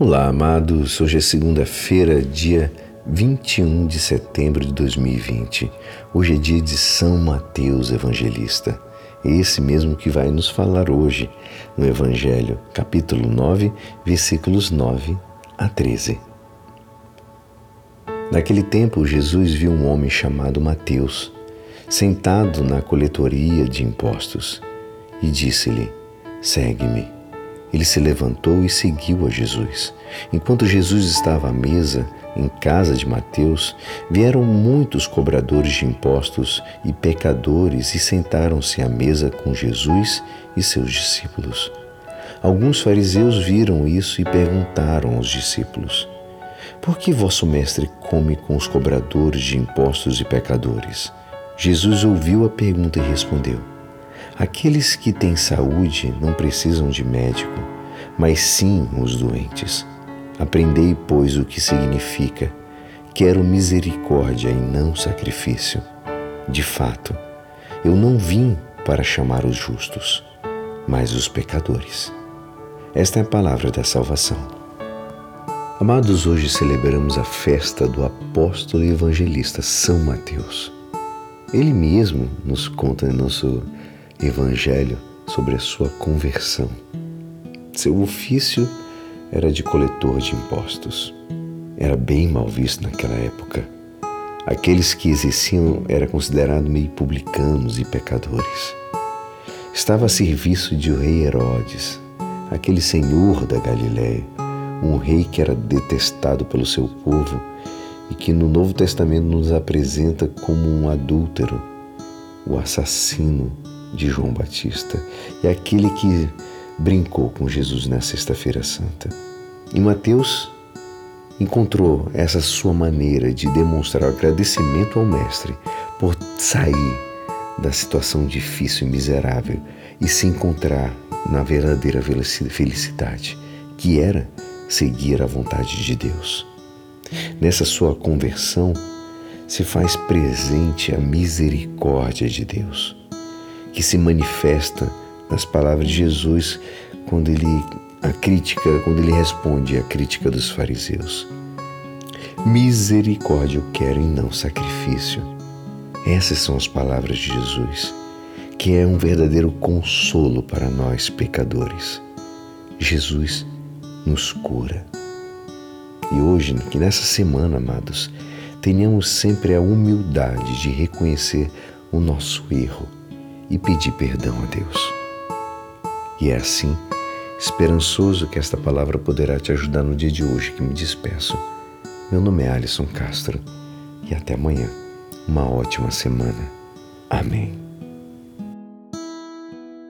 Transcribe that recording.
Olá, amados. Hoje é segunda-feira, dia 21 de setembro de 2020. Hoje é dia de São Mateus Evangelista. Esse mesmo que vai nos falar hoje no Evangelho, capítulo 9, versículos 9 a 13. Naquele tempo, Jesus viu um homem chamado Mateus, sentado na coletoria de impostos, e disse-lhe: Segue-me. Ele se levantou e seguiu a Jesus. Enquanto Jesus estava à mesa, em casa de Mateus, vieram muitos cobradores de impostos e pecadores e sentaram-se à mesa com Jesus e seus discípulos. Alguns fariseus viram isso e perguntaram aos discípulos: Por que vosso mestre come com os cobradores de impostos e pecadores? Jesus ouviu a pergunta e respondeu: Aqueles que têm saúde não precisam de médico, mas sim os doentes. Aprendei, pois, o que significa: quero misericórdia e não sacrifício. De fato, eu não vim para chamar os justos, mas os pecadores. Esta é a palavra da salvação. Amados, hoje celebramos a festa do apóstolo e evangelista São Mateus. Ele mesmo nos conta em nosso evangelho sobre a sua conversão. Seu ofício era de coletor de impostos. Era bem mal visto naquela época. Aqueles que exerciam era considerado meio publicanos e pecadores. Estava a serviço de o rei Herodes, aquele senhor da Galiléia, um rei que era detestado pelo seu povo e que no Novo Testamento nos apresenta como um adúltero, o assassino de João Batista e aquele que brincou com Jesus na Sexta-feira Santa. E Mateus encontrou essa sua maneira de demonstrar agradecimento ao Mestre por sair da situação difícil e miserável e se encontrar na verdadeira felicidade, que era seguir a vontade de Deus. Nessa sua conversão, se faz presente a misericórdia de Deus que se manifesta nas palavras de Jesus quando ele a crítica, quando ele responde à crítica dos fariseus. Misericórdia eu quero e não sacrifício. Essas são as palavras de Jesus, que é um verdadeiro consolo para nós pecadores. Jesus nos cura. E hoje, que nessa semana, amados, tenhamos sempre a humildade de reconhecer o nosso erro e pedir perdão a Deus. E é assim, esperançoso que esta palavra poderá te ajudar no dia de hoje que me despeço. Meu nome é Alisson Castro e até amanhã. Uma ótima semana. Amém.